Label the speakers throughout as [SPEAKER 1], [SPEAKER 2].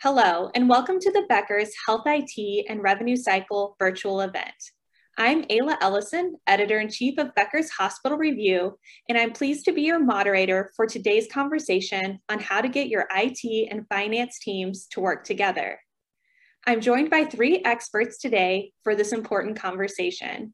[SPEAKER 1] Hello, and welcome to the Becker's Health IT and Revenue Cycle virtual event. I'm Ayla Ellison, Editor-in-Chief of Becker's Hospital Review, and I'm pleased to be your moderator for today's conversation on how to get your IT and finance teams to work together. I'm joined by three experts today for this important conversation.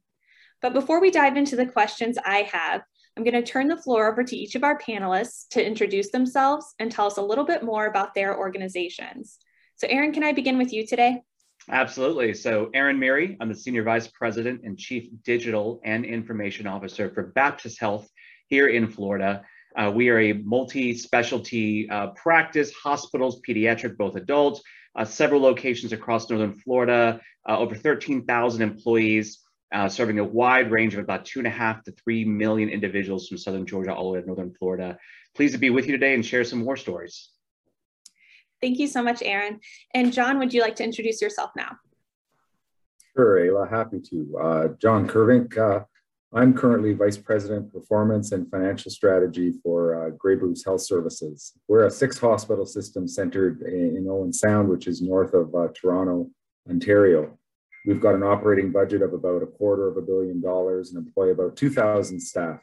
[SPEAKER 1] But before we dive into the questions I have, I'm going to turn the floor over to each of our panelists to introduce themselves and tell us a little bit more about their organizations. So Aaron, can I begin with you today?
[SPEAKER 2] Absolutely. So Aaron Miri, I'm the Senior Vice President and Chief Digital and Information Officer for Baptist Health here in Florida. Uh, we are a multi-specialty uh, practice, hospitals, pediatric, both adults, uh, several locations across Northern Florida, uh, over 13,000 employees, uh, serving a wide range of about two and a half to three million individuals from Southern Georgia all the way to Northern Florida. Pleased to be with you today and share some more stories.
[SPEAKER 1] Thank you so much, Aaron. And John, would you like to introduce yourself now?
[SPEAKER 3] Sure, Ayla, happy to. Uh, John Kervink, uh, I'm currently Vice President Performance and Financial Strategy for uh, Grey Bruce Health Services. We're a six hospital system centered in, in Owen Sound, which is north of uh, Toronto, Ontario. We've got an operating budget of about a quarter of a billion dollars and employ about 2,000 staff.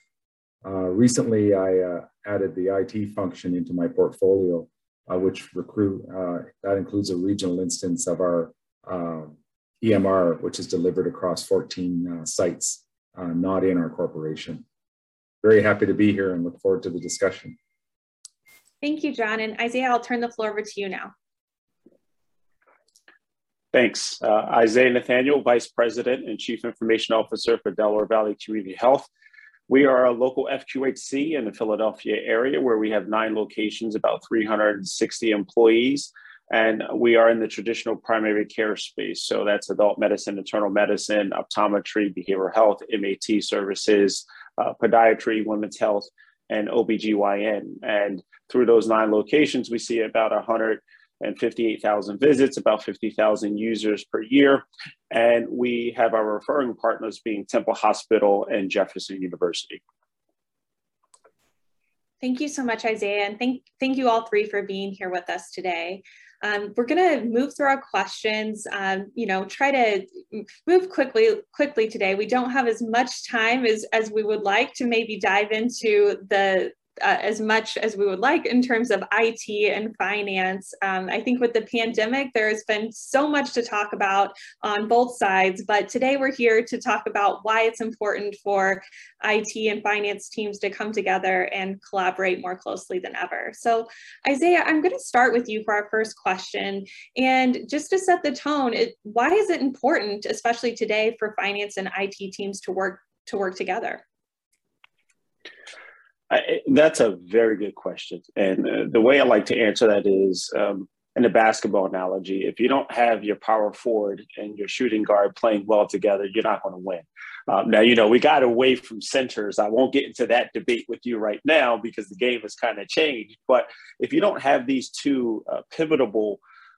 [SPEAKER 3] Uh, recently, I uh, added the IT function into my portfolio, uh, which recruit uh, that includes a regional instance of our um, EMR, which is delivered across 14 uh, sites, uh, not in our corporation. Very happy to be here and look forward to the discussion.
[SPEAKER 1] Thank you, John. And Isaiah, I'll turn the floor over to you now.
[SPEAKER 4] Thanks. Uh, Isaiah Nathaniel, Vice President and Chief Information Officer for Delaware Valley Community Health. We are a local FQHC in the Philadelphia area where we have nine locations, about 360 employees. And we are in the traditional primary care space. So that's adult medicine, internal medicine, optometry, behavioral health, MAT services, uh, podiatry, women's health, and OBGYN. And through those nine locations, we see about 100 and 58,000 visits, about 50,000 users per year. And we have our referring partners being Temple Hospital and Jefferson University.
[SPEAKER 1] Thank you so much, Isaiah, and thank, thank you all three for being here with us today. Um, we're going to move through our questions, um, you know, try to move quickly quickly today. We don't have as much time as, as we would like to maybe dive into the, uh, as much as we would like in terms of IT and finance. Um, I think with the pandemic, there has been so much to talk about on both sides, but today we're here to talk about why it's important for IT and finance teams to come together and collaborate more closely than ever. So Isaiah, I'm going to start with you for our first question. And just to set the tone, it, why is it important, especially today, for finance and IT teams to work to work together?
[SPEAKER 4] I, that's a very good question. And uh, the way I like to answer that is um, in a basketball analogy if you don't have your power forward and your shooting guard playing well together, you're not going to win. Um, now, you know, we got away from centers. I won't get into that debate with you right now because the game has kind of changed. But if you don't have these two uh, pivotal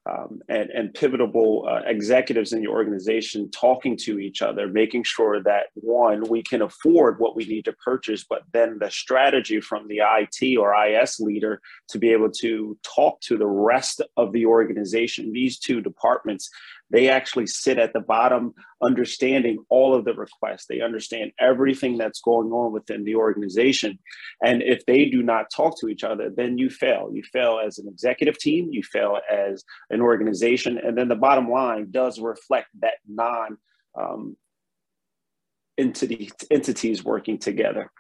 [SPEAKER 4] um, and, and pivotal uh, executives in your organization talking to each other, making sure that one, we can afford what we need to purchase, but then the strategy from the IT or IS leader to be able to talk to the rest of the organization, these two departments, they actually sit at the bottom, understanding all of the requests. They understand everything that's going on within the organization. And if they do not talk to each other, then you fail. You fail as an executive team, you fail as an organization. And then the bottom line does reflect that non um, entity, entities working together.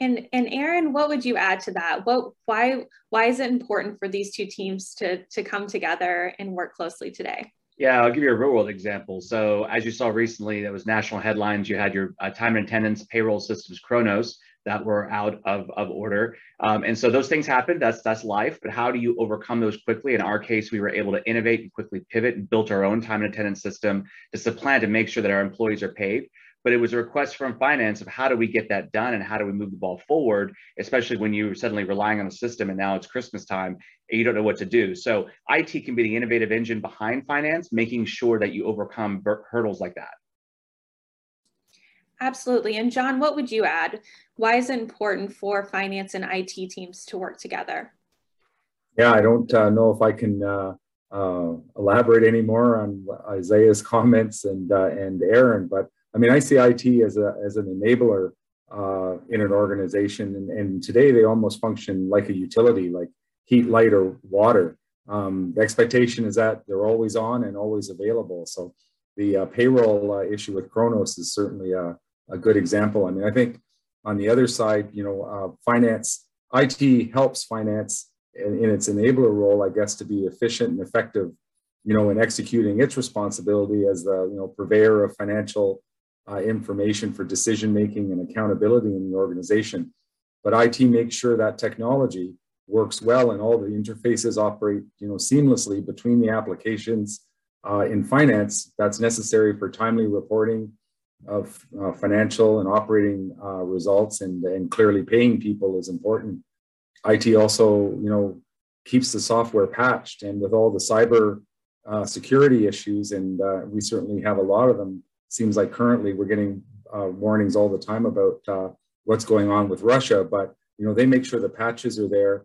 [SPEAKER 1] And and Aaron, what would you add to that? What why why is it important for these two teams to to come together and work closely today?
[SPEAKER 2] Yeah, I'll give you a real world example. So as you saw recently, that was national headlines. You had your uh, time and attendance payroll systems Kronos that were out of, of order. Um, and so those things happen. That's that's life. But how do you overcome those quickly? In our case, we were able to innovate and quickly pivot and built our own time and attendance system to supplant and make sure that our employees are paid but it was a request from finance of how do we get that done and how do we move the ball forward, especially when you're suddenly relying on the system and now it's Christmas time and you don't know what to do. So IT can be the innovative engine behind finance, making sure that you overcome hurdles like that.
[SPEAKER 1] Absolutely. And John, what would you add? Why is it important for finance and IT teams to work together?
[SPEAKER 3] Yeah, I don't uh, know if I can uh, uh, elaborate any more on Isaiah's comments and uh, and Aaron, but I mean, I see IT as a as an enabler uh, in an organization, and, and today they almost function like a utility, like heat, light, or water. Um, the expectation is that they're always on and always available. So the uh, payroll uh, issue with Kronos is certainly a, a, good example. I mean, I think on the other side, you know, uh, finance, IT helps finance in, in, its enabler role, I guess, to be efficient and effective, you know, in executing its responsibility as the, you know, purveyor of financial uh, information for decision making and accountability in the organization. But IT makes sure that technology works well and all the interfaces operate, you know, seamlessly between the applications uh, in finance that's necessary for timely reporting of uh, financial and operating uh, results and, and clearly paying people is important. IT also, you know, keeps the software patched and with all the cyber uh, security issues, and uh, we certainly have a lot of them. Seems like currently we're getting uh, warnings all the time about what's going on with Russia, but you know they make sure the patches are there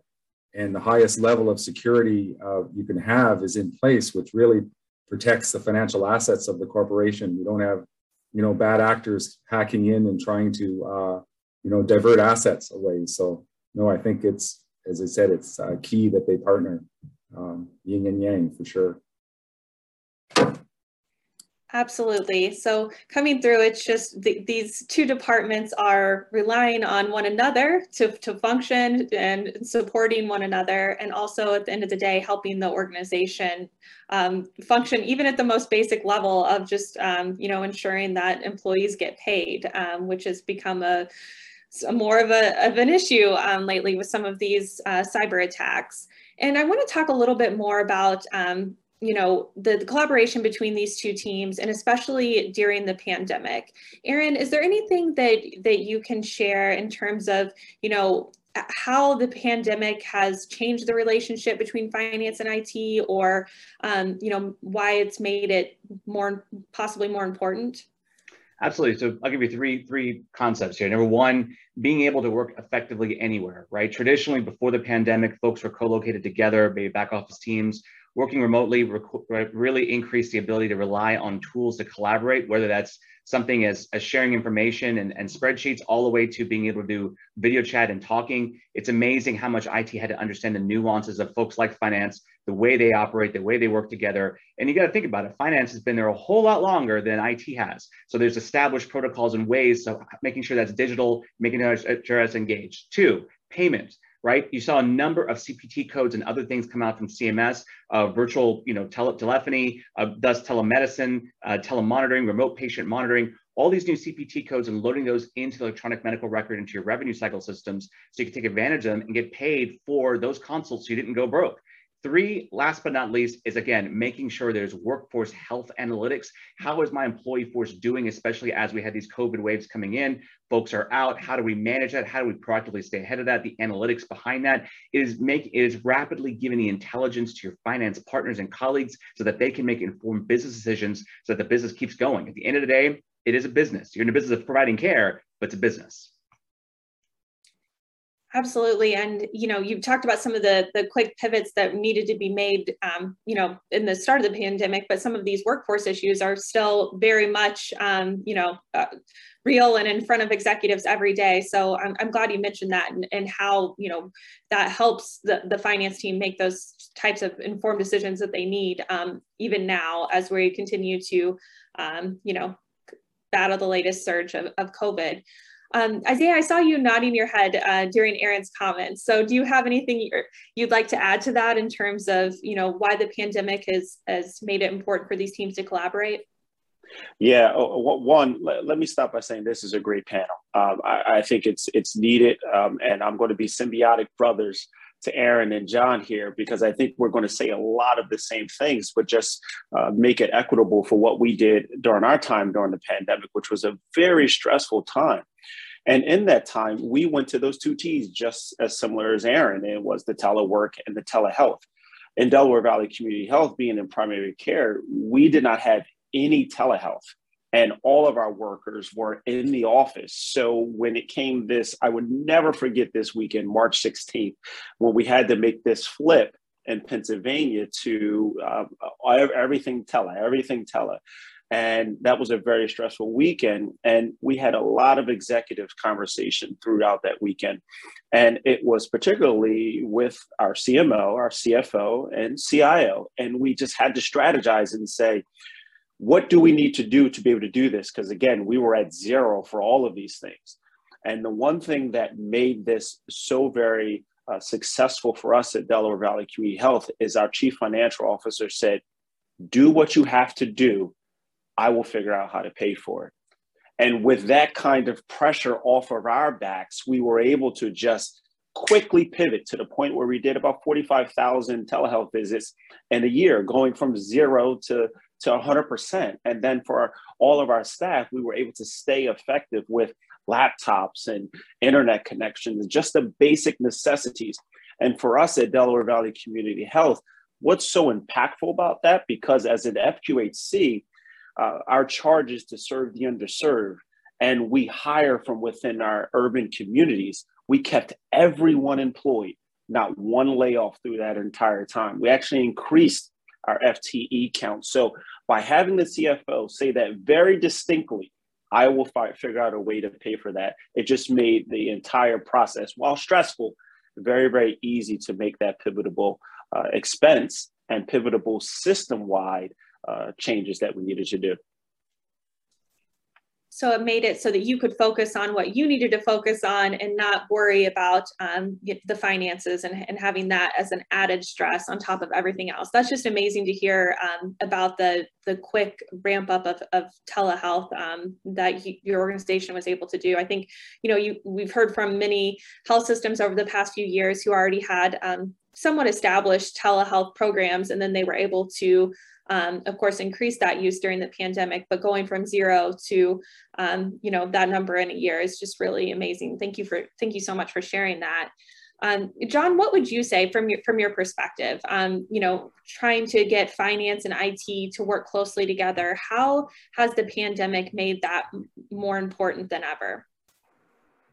[SPEAKER 3] and the highest level of security uh, you can have is in place, which really protects the financial assets of the corporation. You don't have, you know, bad actors hacking in and trying to, uh, you know, divert assets away. So, no, I think it's, as I said, it's uh, key that they partner, um, yin and yang for sure.
[SPEAKER 1] Absolutely. So coming through, it's just the, these two departments are relying on one another to, to function and supporting one another. And also at the end of the day, helping the organization um, function even at the most basic level of just, um, you know, ensuring that employees get paid, um, which has become a, more of, a, of an issue um, lately with some of these uh, cyber attacks. And I want to talk a little bit more about um, you know the, the, collaboration between these two teams and especially during the pandemic Aaron, is there anything that that you can share in terms of you know how the pandemic has changed the relationship between finance and it or um, you know why it's made it more possibly more important
[SPEAKER 2] Absolutely. So I'll give you three three concepts here. Number one, being able to work effectively anywhere, right? Traditionally, before the pandemic, folks were co-located together, maybe back office teams working remotely really increased the ability to rely on tools to collaborate, whether that's something as, as sharing information and, and spreadsheets all the way to being able to do video chat and talking. It's amazing how much IT had to understand the nuances of folks like finance, the way they operate, the way they work together. And you got to think about it. Finance has been there a whole lot longer than IT has. So there's established protocols and ways of making sure that's digital, making sure that's engaged. Two, payment right? You saw a number of CPT codes and other things come out from CMS, uh, virtual, you know, tele telephony, uh, thus telemedicine, uh, telemonitoring, remote patient monitoring, all these new CPT codes and loading those into the electronic medical record into your revenue cycle systems so you can take advantage of them and get paid for those consults so you didn't go broke. Three, last but not least, is again, making sure there's workforce health analytics. How is my employee force doing, especially as we had these COVID waves coming in? Folks are out. How do we manage that? How do we proactively stay ahead of that? The analytics behind that is make is rapidly giving the intelligence to your finance partners and colleagues so that they can make informed business decisions so that the business keeps going. At the end of the day, it is a business. You're in the business of providing care, but it's a business.
[SPEAKER 1] Absolutely, and you know, you've talked about some of the the quick pivots that needed to be made, um, you know, in the start of the pandemic. But some of these workforce issues are still very much, um, you know, uh, real and in front of executives every day. So I'm, I'm glad you mentioned that and, and how you know that helps the the finance team make those types of informed decisions that they need, um, even now as we continue to, um, you know, battle the latest surge of, of COVID. Um, Isaiah, I saw you nodding your head uh, during Aaron's comments. So do you have anything you'd like to add to that in terms of, you know, why the pandemic has, has made it important for these teams to collaborate?
[SPEAKER 4] Yeah, one. Let, let me stop by saying this is a great panel. Um, I, I, think it's it's needed, um, and I'm going to be symbiotic brothers to Aaron and John here because I think we're going to say a lot of the same things, but just uh, make it equitable for what we did during our time during the pandemic, which was a very stressful time. And in that time, we went to those two T's just as similar as Aaron. It was the telework and the telehealth. In Delaware Valley Community Health, being in primary care, we did not have any telehealth and all of our workers were in the office. So when it came this, I would never forget this weekend, March 16th, when we had to make this flip in Pennsylvania to uh, everything tele, everything tele. And that was a very stressful weekend. And we had a lot of executive conversation throughout that weekend. And it was particularly with our CMO, our CFO, and CIO. And we just had to strategize and say, what do we need to do to be able to do this? Because again, we were at zero for all of these things. And the one thing that made this so very uh, successful for us at Delaware Valley Community Health is our chief financial officer said, do what you have to do I will figure out how to pay for it. And with that kind of pressure off of our backs, we were able to just quickly pivot to the point where we did about 45,000 telehealth visits in a year, going from zero to, to 100%. And then for all of our staff, we were able to stay effective with laptops and internet connections, just the basic necessities. And for us at Delaware Valley Community Health, what's so impactful about that? Because as an FQHC, uh, our charge is to serve the underserved and we hire from within our urban communities we kept everyone employed not one layoff through that entire time we actually increased our fte count so by having the cfo say that very distinctly i will fi- figure out a way to pay for that it just made the entire process while stressful very very easy to make that pivotable uh, expense and pivotable system wide uh, changes that we needed to do.
[SPEAKER 1] So it made it so that you could focus on what you needed to focus on and not worry about um, the finances and, and having that as an added stress on top of everything else. That's just amazing to hear um, about the, the quick ramp up of, of telehealth um, that you, your organization was able to do. I think, you know, you, we've heard from many health systems over the past few years who already had um, somewhat established telehealth programs and then they were able to um, of course, increased that use during the pandemic, but going from zero to, um, you know, that number in a year is just really amazing. Thank you for, thank you so much for sharing that. Um, John, what would you say from your, from your perspective, um, you know, trying to get finance and IT to work closely together, how has the pandemic made that more important than ever?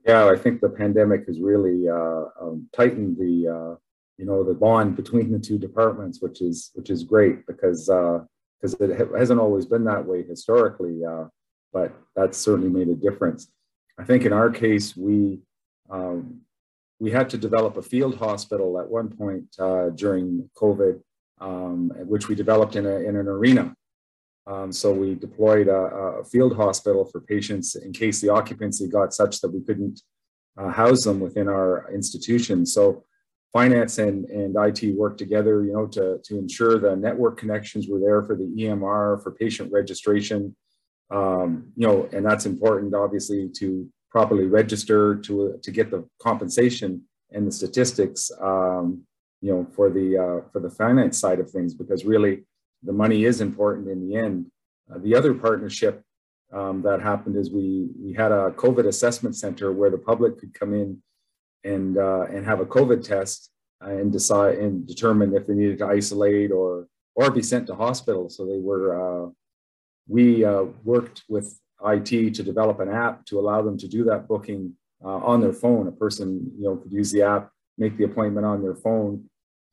[SPEAKER 3] Yeah, I think the pandemic has really uh, um, tightened the uh, you know the bond between the two departments, which is which is great because because uh, it hasn't always been that way historically, uh, but that's certainly made a difference. I think in our case we um, we had to develop a field hospital at one point uh, during COVID, um, which we developed in, a, in an arena. Um, so we deployed a, a, field hospital for patients in case the occupancy got such that we couldn't uh, house them within our institution. So finance and, and IT work together, you know, to, to ensure the network connections were there for the EMR, for patient registration, um, you know, and that's important, obviously, to properly register to, to get the compensation and the statistics, um, you know, for the, uh, for the finance side of things, because really the money is important in the end. Uh, the other partnership um, that happened is we, we had a COVID assessment center where the public could come in and uh, and have a COVID test and decide and determine if they needed to isolate or or be sent to hospital. So they were uh, we uh, worked with IT to develop an app to allow them to do that booking uh, on their phone. A person you know could use the app, make the appointment on their phone,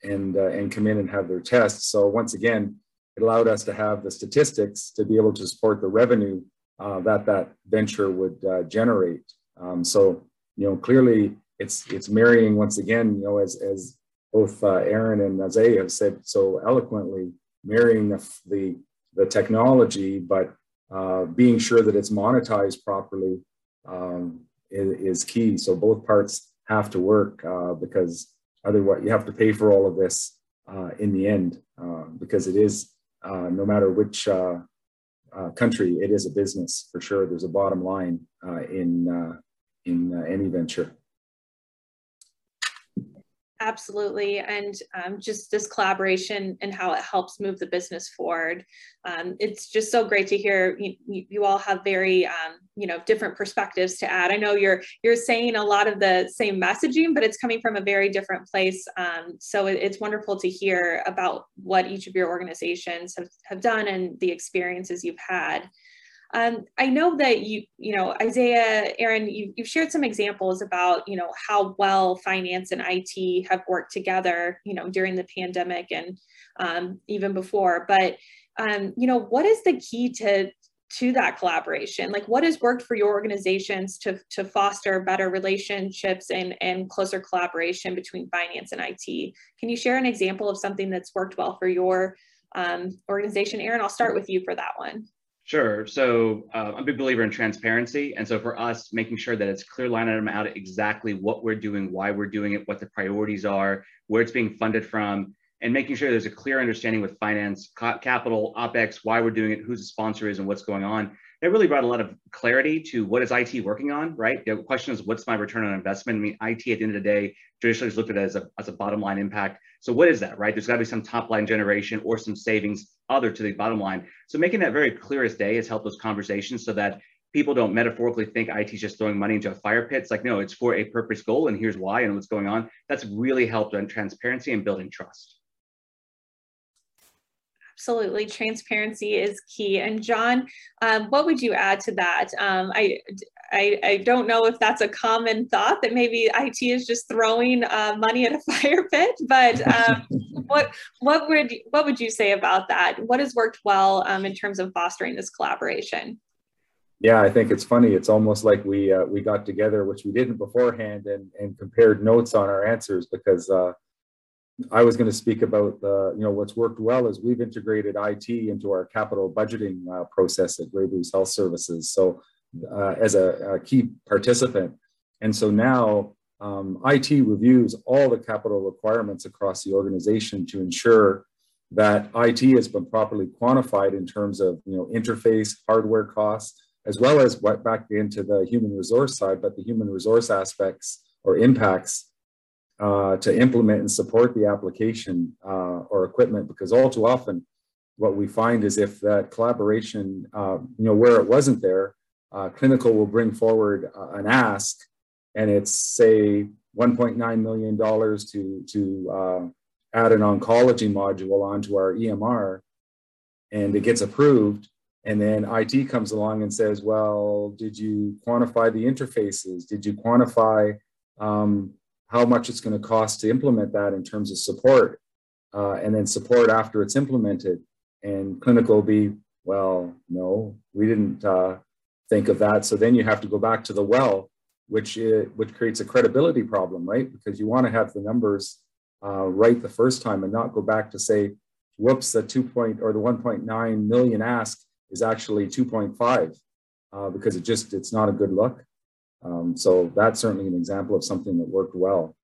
[SPEAKER 3] and uh, and come in and have their test. So once again, it allowed us to have the statistics to be able to support the revenue uh, that that venture would generate. Um, so you know clearly it's it's marrying once again, you know, as as both uh, Aaron and Isaiah have said so eloquently, marrying the the, the technology, but uh, being sure that it's monetized properly um, is, is, key. So both parts have to work uh, because otherwise you have to pay for all of this uh, in the end uh, because it is uh, no matter which country, it is a business for sure. There's a bottom line in in any venture.
[SPEAKER 1] Absolutely. And um, just this collaboration and how it helps move the business forward. Um, it's just so great to hear you, you all have very, um, you know, different perspectives to add. I know you're, you're saying a lot of the same messaging, but it's coming from a very different place. Um, so it, it's wonderful to hear about what each of your organizations have, have done and the experiences you've had. Um, I know that you, you know, Isaiah, Aaron, you, have shared some examples about, you know, how well finance and IT have worked together, you know, during the pandemic and um, even before. But, um, you know, what is the key to to that collaboration? Like, what has worked for your organizations to to foster better relationships and and closer collaboration between finance and IT? Can you share an example of something that's worked well for your um, organization, Aaron? I'll start with you for that one.
[SPEAKER 2] Sure. So uh, I'm a big believer in transparency. And so for us, making sure that it's clear line item out exactly what we're doing, why we're doing it, what the priorities are, where it's being funded from, and making sure there's a clear understanding with finance, capital, OPEX, why we're doing it, who the sponsor is, and what's going on. That really brought a lot of clarity to what is IT working on, right? The question is, what's my return on investment? I mean, IT at the end of the day traditionally is looked at as a, as a bottom line impact. So what is that, right? There's got to be some top line generation or some savings other to the bottom line. So making that very clear as day has helped those conversations so that people don't metaphorically think IT is just throwing money into a fire pit. It's like, no, it's for a purpose goal and here's why and what's going on. That's really helped on transparency and building trust.
[SPEAKER 1] Absolutely, transparency is key. And John, um, what would you add to that? Um, I, I, I, don't know if that's a common thought that maybe IT is just throwing uh, money at a fire pit, but um, what what would what would you say about that? What has worked well um, in terms of fostering this collaboration?
[SPEAKER 3] Yeah, I think it's funny. It's almost like we uh, we got together, which we didn't beforehand, and and compared notes on our answers because uh, I was going to speak about the you know what's worked well is we've integrated IT into our capital budgeting uh, process at Grey Bruce Health Services. So uh, as a, a, key participant, and so now um, IT reviews all the capital requirements across the organization to ensure that IT has been properly quantified in terms of you know interface, hardware costs, as well as what back into the human resource side, but the human resource aspects or impacts uh, to implement and support the application uh, or equipment. Because all too often, what we find is if that collaboration, uh, you know, where it wasn't there, uh, clinical will bring forward uh, an ask and it's say 1.9 million dollars to to uh, add an oncology module onto our EMR, and it gets approved. And then IT comes along and says, "Well, did you quantify the interfaces? Did you quantify um, how much it's going to cost to implement that in terms of support, uh, and then support after it's implemented?" And clinical will be, "Well, no, we didn't uh, think of that." So then you have to go back to the well which it, which creates a credibility problem, right? Because you want to have the numbers uh, right the first time and not go back to say, whoops, the two point or the 1.9 million ask is actually 2.5 uh, because it just it's not a good look. Um, so that's certainly an example of something that worked well.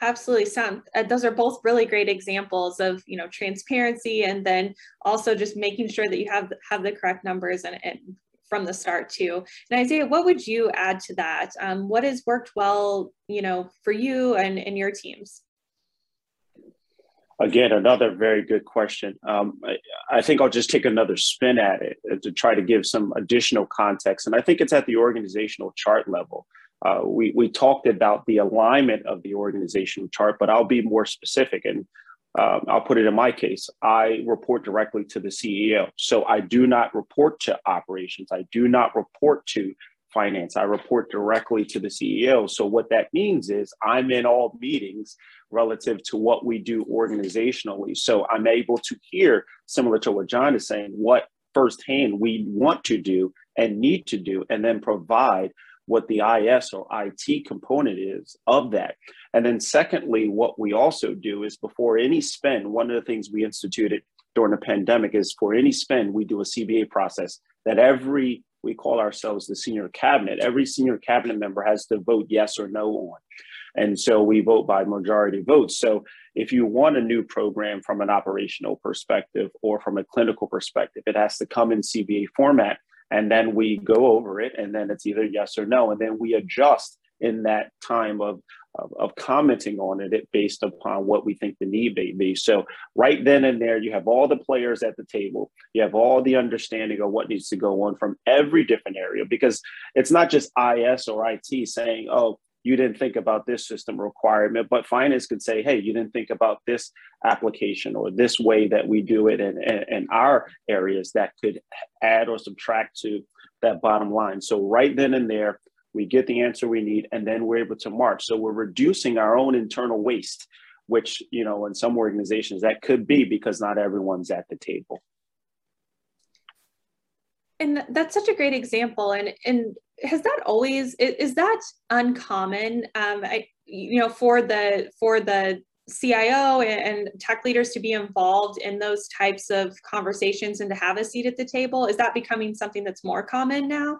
[SPEAKER 1] Absolutely, Sam. Uh, those are both really great examples of you know transparency, and then also just making sure that you have have the correct numbers and, and from the start too. And Isaiah, what would you add to that? Um, what has worked well, you know, for you and, and your teams?
[SPEAKER 4] Again, another very good question. Um, I, I, think I'll just take another spin at it uh, to try to give some additional context. And I think it's at the organizational chart level. Uh, we, we talked about the alignment of the organizational chart, but I'll be more specific. And um, I'll put it in my case, I report directly to the CEO. So I do not report to operations. I do not report to finance. I report directly to the CEO. So what that means is I'm in all meetings relative to what we do organizationally. So I'm able to hear, similar to what John is saying, what firsthand we want to do and need to do, and then provide what the IS or IT component is of that. And then, secondly, what we also do is before any spend, one of the things we instituted during the pandemic is for any spend, we do a CBA process that every we call ourselves the senior cabinet. Every senior cabinet member has to vote yes or no on. And so we vote by majority votes. So if you want a new program from an operational perspective or from a clinical perspective, it has to come in CBA format and then we go over it and then it's either yes or no. And then we adjust in that time of, of, of commenting on it based upon what we think the need may be. So right then and there you have all the players at the table. You have all the understanding of what needs to go on from every different area because it's not just is or it saying oh you didn't think about this system requirement. But finance could say, hey, you didn't think about this application or this way that we do it in, in, in our areas that could add or subtract to that bottom line. So right then and there, we get the answer we need, and then we're able to march. So we're reducing our own internal waste, which, you know, in some organizations that could be because not everyone's at the table.
[SPEAKER 1] And that's such a great example. And and has that always is that uncommon? Um, I, you know, for the for the CIO and tech leaders to be involved in those types of conversations and to have a seat at the table? Is that becoming something that's more common now?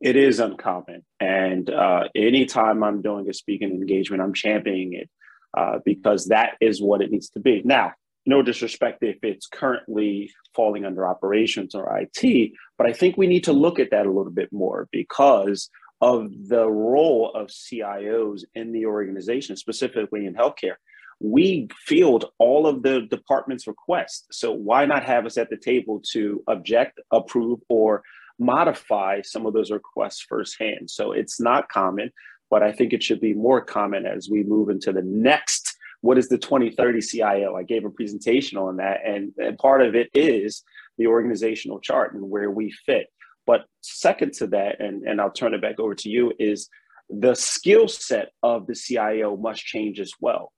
[SPEAKER 4] It is uncommon. And uh, anytime I'm doing a speaking engagement, I'm championing it uh, because that is what it needs to be. Now, no disrespect if it's currently falling under operations or IT, hmm. but I think we need to look at that a little bit more because of the role of CIOs in the organization, specifically in healthcare. We field all of the department's requests. So why not have us at the table to object, approve, or modify some of those requests firsthand. So it's not common, but I think it should be more common as we move into the next. What is the 2030 CIO? I gave a presentation on that, and, and part of it is the organizational chart and where we fit. But second to that, and, and I'll turn it back over to you, is the skill set of the CIO must change as well.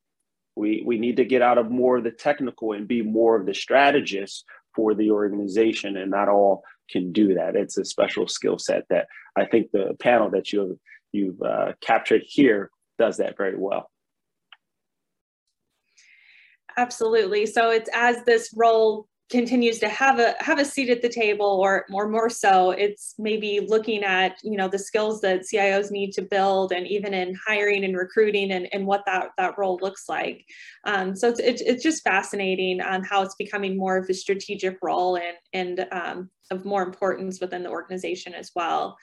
[SPEAKER 4] We, we need to get out of more of the technical and be more of the strategist for the organization and not all can do that. It's a special skill set that I think the panel that you have you've uh, captured here does that very well.
[SPEAKER 1] Absolutely. So it's as this role continues to have a have a seat at the table or more more so it's maybe looking at you know the skills that cios need to build and even in hiring and recruiting and, and what that that role looks like um, so it's, it's, it's just fascinating on how it's becoming more of a strategic role and and um, of more importance within the organization as well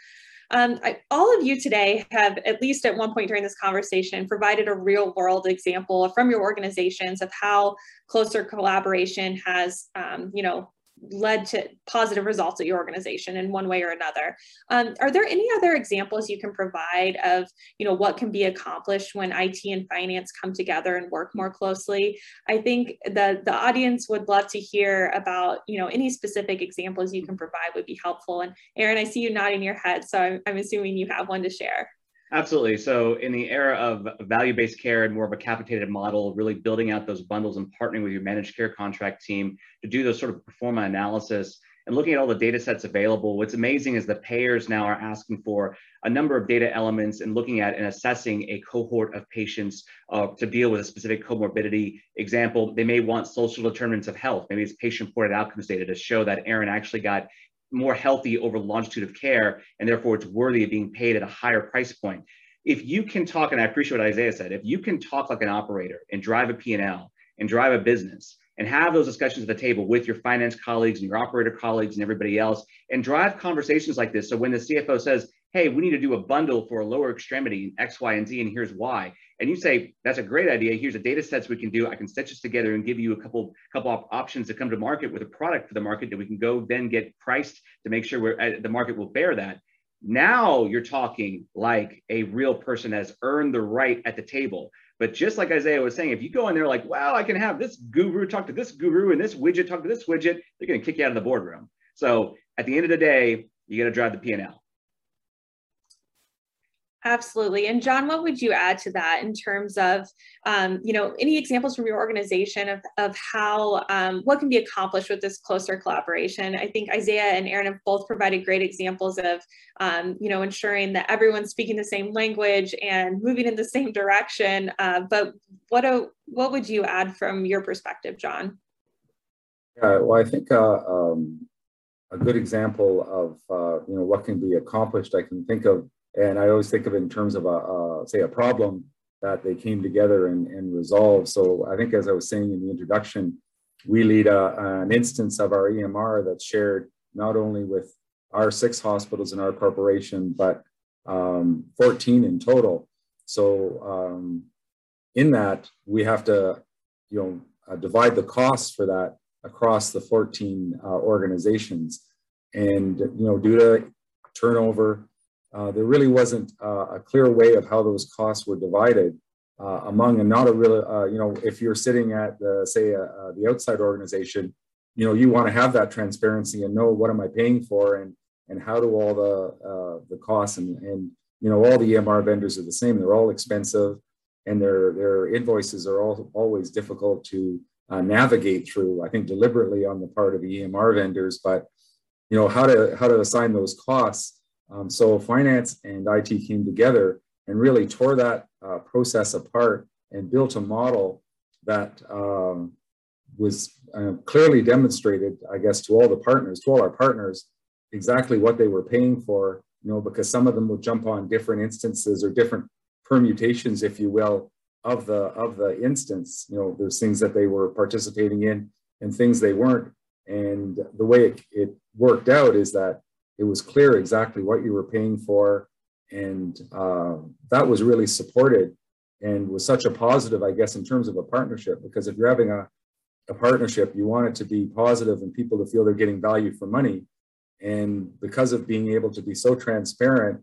[SPEAKER 1] um, I, all of you today have, at least at one point during this conversation, provided a real world example from your organizations of how closer collaboration has, um, you know, led to positive results at your organization in one way or another. Um, are there any other examples you can provide of, you know, what can be accomplished when IT and finance come together and work more closely? I think the, the audience would love to hear about, you know, any specific examples you can provide would be helpful. And Aaron, I see you nodding your head, so I'm, I'm assuming you have one to share.
[SPEAKER 2] Absolutely. So in the era of value-based care and more of a capitated model, really building out those bundles and partnering with your managed care contract team to do those sort of pro forma analysis and looking at all the data sets available, what's amazing is the payers now are asking for a number of data elements and looking at and assessing a cohort of patients uh, to deal with a specific comorbidity. Example, they may want social determinants of health. Maybe it's patient-reported outcomes data to show that Aaron actually got more healthy over longitude of care, and therefore it's worthy of being paid at a higher price point. If you can talk, and I appreciate what Isaiah said, if you can talk like an operator and drive a P&L and drive a business and have those discussions at the table with your finance colleagues and your operator colleagues and everybody else and drive conversations like this. So when the CFO says, hey, we need to do a bundle for a lower extremity X, Y, and Z, and here's why. And you say, that's a great idea. Here's the data sets we can do. I can stitch this together and give you a couple, couple of options to come to market with a product for the market that we can go then get priced to make sure we're, uh, the market will bear that. Now you're talking like a real person has earned the right at the table. But just like Isaiah was saying, if you go in there like, well, I can have this guru talk to this guru and this widget talk to this widget, they're going to kick you out of the boardroom. So at the end of the day, you got to drive the P&L.
[SPEAKER 1] Absolutely. And John, what would you add to that in terms of, um, you know, any examples from your organization of, of how, um, what can be accomplished with this closer collaboration? I think Isaiah and Aaron have both provided great examples of, um, you know, ensuring that everyone's speaking the same language and moving in the same direction. Uh, but what, a, what would you add from your perspective, John?
[SPEAKER 3] Yeah, well, I think uh, um, a good example of, uh, you know, what can be accomplished, I can think of and I always think of it in terms of a, a say a problem that they came together and, and resolved. So I think as I was saying in the introduction, we lead a, an instance of our EMR that's shared not only with our six hospitals in our corporation, but um, 14 in total. So um, in that, we have to, you know, uh, divide the costs for that across the 14 uh, organizations. And, you know, due to turnover, uh, there really wasn't uh, a clear way of how those costs were divided uh, among and not a real, uh, you know, if you're sitting at the, say, uh, uh, the outside organization, you know, you want to have that transparency and know what am I paying for and and how do all the the costs and and you know all the EMR vendors are the same. They're all expensive, and their their invoices are all always difficult to navigate through. I think deliberately on the part of the EMR vendors, but you know how to how to assign those costs. Um, so finance and IT came together and really tore that uh, process apart and built a model that um, was uh, clearly demonstrated, I guess, to all the partners, to all our partners, exactly what they were paying for. You know, because some of them would jump on different instances or different permutations, if you will, of the of the instance. You know, there's things that they were participating in and things they weren't. And the way it, it worked out is that it was clear exactly what you were paying for. And uh, that was really supported and was such a positive, I guess, in terms of a partnership. Because if you're having a, a partnership, you want it to be positive and people to feel they're getting value for money. And because of being able to be so transparent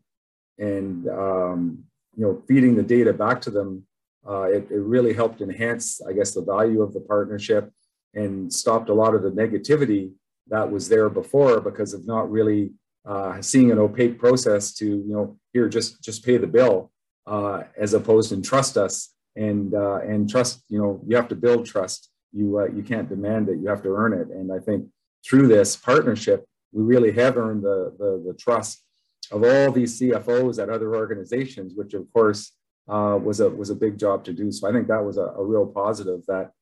[SPEAKER 3] and um, you know feeding the data back to them, uh, it, it really helped enhance, I guess, the value of the partnership and stopped a lot of the negativity that was there before because of not really uh, seeing an opaque process to you know here just just pay the bill uh, as opposed to trust us and uh, and trust you know you have to build trust. You uh, you can't demand it. You have to earn it. And I think through this partnership we really have earned the the, the trust of all these CFOs at other organizations which of course uh, was a was a big job to do. So I think that was a, a real positive that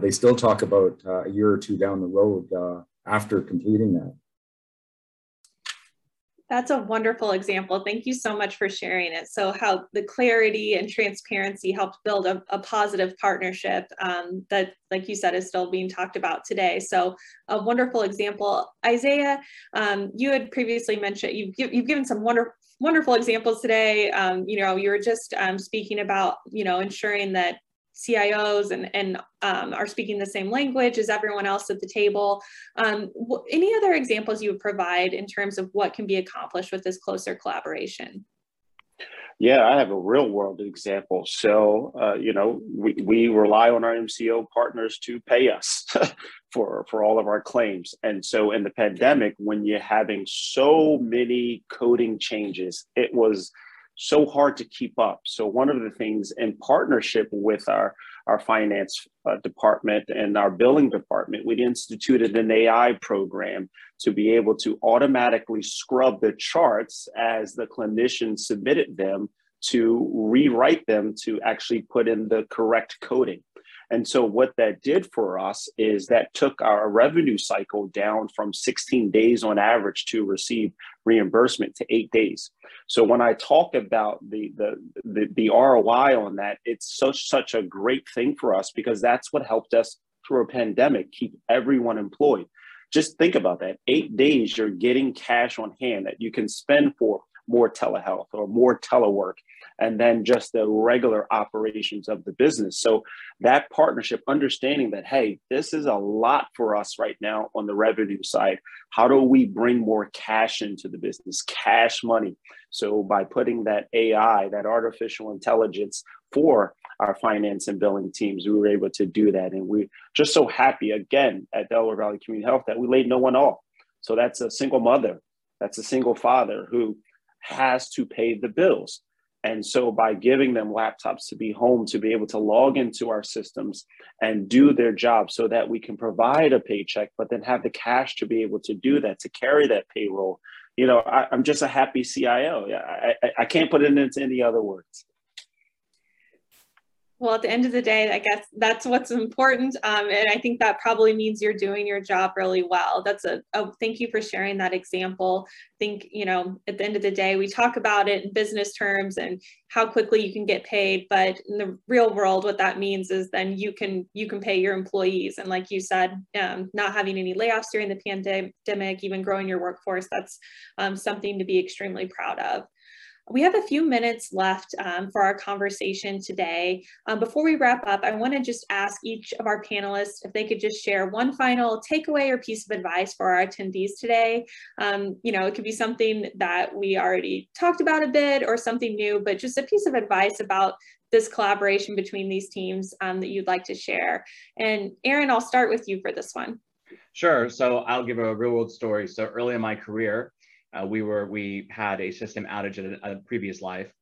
[SPEAKER 3] they still talk about a year or two down the road after completing that.
[SPEAKER 1] That's a wonderful example. Thank you so much for sharing it. So how the clarity and transparency helped build a, a positive partnership um, that, like you said, is still being talked about today. So a wonderful example. Isaiah, um, you had previously mentioned, you've, you've given some wonderful wonderful examples today. Um, you know, you were just um, speaking about, you know, ensuring that CIOs and, and um, are speaking the same language as everyone else at the table. Um, any other examples you would provide in terms of what can be accomplished with this closer collaboration?
[SPEAKER 4] Yeah, I have a real world example. So, uh, you know, we, we rely on our MCO partners to pay us for, for all of our claims. And so, in the pandemic, when you're having so many coding changes, it was so hard to keep up. So one of the things in partnership with our our finance uh, department and our billing department, we instituted an AI program to be able to automatically scrub the charts as the clinician submitted them to rewrite them to actually put in the correct coding. And so, what that did for us is that took our revenue cycle down from 16 days on average to receive reimbursement to eight days. So, when I talk about the, the, the, the ROI on that, it's such, such a great thing for us because that's what helped us through a pandemic keep everyone employed. Just think about that. Eight days, you're getting cash on hand that you can spend for more telehealth or more telework and then just the regular operations of the business. So that partnership, understanding that, hey, this is a lot for us right now on the revenue side. How do we bring more cash into the business, cash money? So by putting that AI, that artificial intelligence for our finance and billing teams, we were able to do that. And we're just so happy again at Delaware Valley Community Health that we laid no one off. So that's a single mother, that's a single father who has to pay the bills. And so, by giving them laptops to be home, to be able to log into our systems and do their job so that we can provide a paycheck, but then have the cash to be able to do that, to carry that payroll. You know, I, am just a happy CIO. I, I, I can't put it into any other words
[SPEAKER 1] well, at the end of the day, I guess that's what's important. Um, and I think that probably means you're doing your job really well. That's a, a, thank you for sharing that example. I think, you know, at the end of the day, we talk about it in business terms and how quickly you can get paid. But in the real world, what that means is then you can you can pay your employees. And like you said, um, not having any layoffs during the pandemic, even growing your workforce, that's um, something to be extremely proud of. We have a few minutes left um, for our conversation today. Um, before we wrap up, I want to just ask each of our panelists if they could just share one final takeaway or piece of advice for our attendees today. Um, you know, it could be something that we already talked about a bit or something new, but just a piece of advice about this collaboration between these teams um, that you'd like to share. And Aaron, I'll start with you for this one.
[SPEAKER 2] Sure. So I'll give a real world story. So early in my career, uh, we were we had a system outage at a, a, previous life,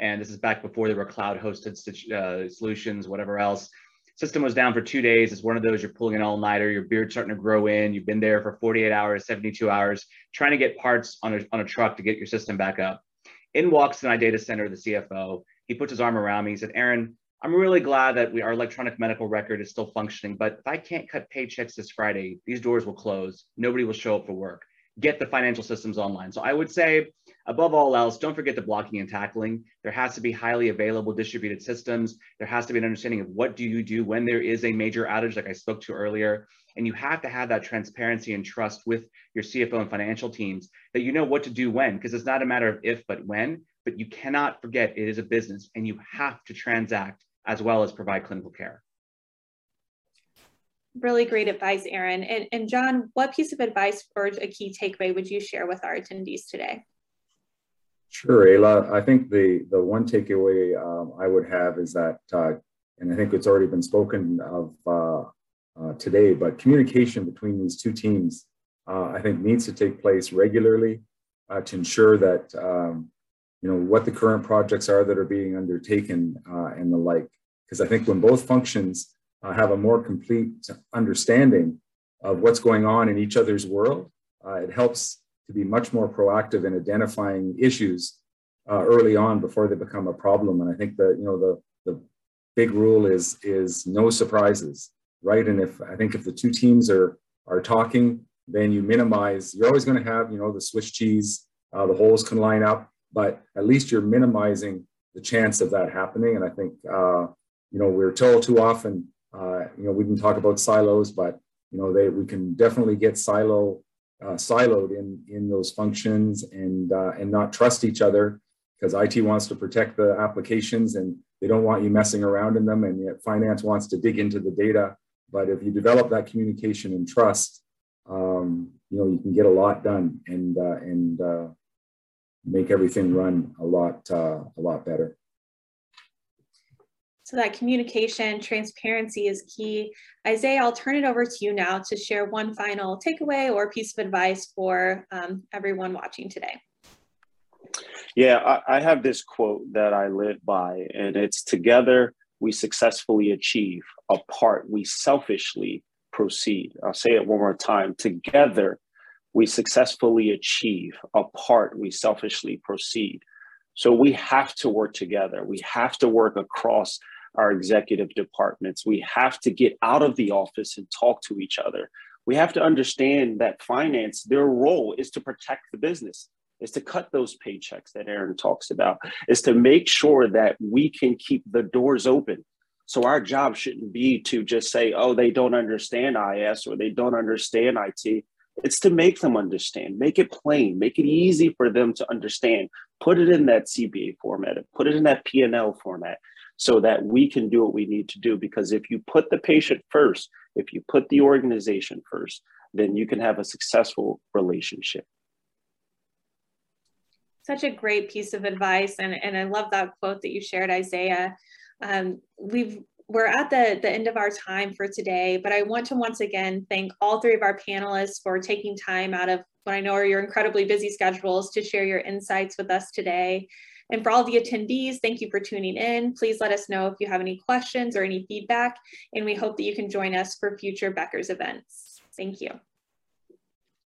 [SPEAKER 2] and this is back before there were cloud hosted uh, solutions, whatever else. System was down for two days. It's one of those you're pulling an all nighter. Your beard's starting to grow in. You've been there for 48 hours, 72 hours, trying to get parts on a on a truck to get your system back up. In walks to my data center the CFO. He puts his arm around me. He said, "Aaron, I'm really glad that we, our electronic medical record is still functioning, but if I can't cut paychecks this Friday, these doors will close. Nobody will show up for work. Get the financial systems online. So I would say, above all else, don't forget the blocking and tackling. There has to be highly available distributed systems. There has to be an understanding of what do you do when there is a major outage, like I spoke to earlier. And you have to have that transparency and trust with your CFO and financial teams that you know what to do when, because it's not a matter of if, but when. But you cannot forget it is a business and you have to transact as well as provide clinical care.
[SPEAKER 1] Really great advice, Aaron. And, and John, what piece of advice or a key takeaway would you share with our attendees today?
[SPEAKER 3] Sure, Ayla. I think the, the one takeaway um, I would have is that, uh, and I think it's already been spoken of uh, uh, today, but communication between these two teams, uh, I think needs to take place regularly uh, to ensure that um, you know, what the current projects are that are being undertaken uh, and the like. Because I think when both functions uh, have a more complete understanding of what's going on in each other's world, uh, it helps to be much more proactive in identifying issues uh, early on before they become a problem. And I think that, you know, the, the big rule is, is no surprises, right? And if, I think if the two teams are, are talking, then you minimize, you're always going to have, you know, the Swiss cheese, uh, the holes can line up, but at least you're minimizing the chance of that happening. And I think, uh, you know, we're told too often, uh, you know, we can talk about silos, but, you know, they, we can definitely get silo, uh, siloed in, in those functions and, uh, and not trust each other because IT wants to protect the applications and they don't want you messing around in them. And yet finance wants to dig into the data. But if you develop that communication and trust, um, you know, you can get a lot done and, uh, and, uh, make everything run a lot a lot better.
[SPEAKER 1] So that communication, transparency is key. Isaiah, I'll turn it over to you now to share one final takeaway or piece of advice for um, everyone watching today.
[SPEAKER 4] Yeah, I, I have this quote that I live by, and it's together we successfully achieve, apart we selfishly proceed. I'll say it one more time. Together we successfully achieve, apart we selfishly proceed. So we have to work together. We have to work across our executive departments. We have to get out of the office and talk to each other. We have to understand that finance, their role is to protect the business, is to cut those paychecks that Aaron talks about, is to make sure that we can keep the doors open. So our job shouldn't be to just say, oh, they don't understand IS or they don't understand IT. It's to make them understand, make it plain, make it easy for them to understand. Put it in that CBA format, put it in that P&L format so that we can do what we need to do. Because if you put the patient first, if you put the organization first, then you can have a successful relationship.
[SPEAKER 1] Such a great piece of advice. And, and I love that quote that you shared, Isaiah. Um, we've we're at the, the end of our time for today, but I want to once again thank all three of our panelists for taking time out of what I know are your incredibly busy schedules to share your insights with us today. And for all the attendees, thank you for tuning in. Please let us know if you have any questions or any feedback, and we hope that you can join us for future Becker's events. Thank you.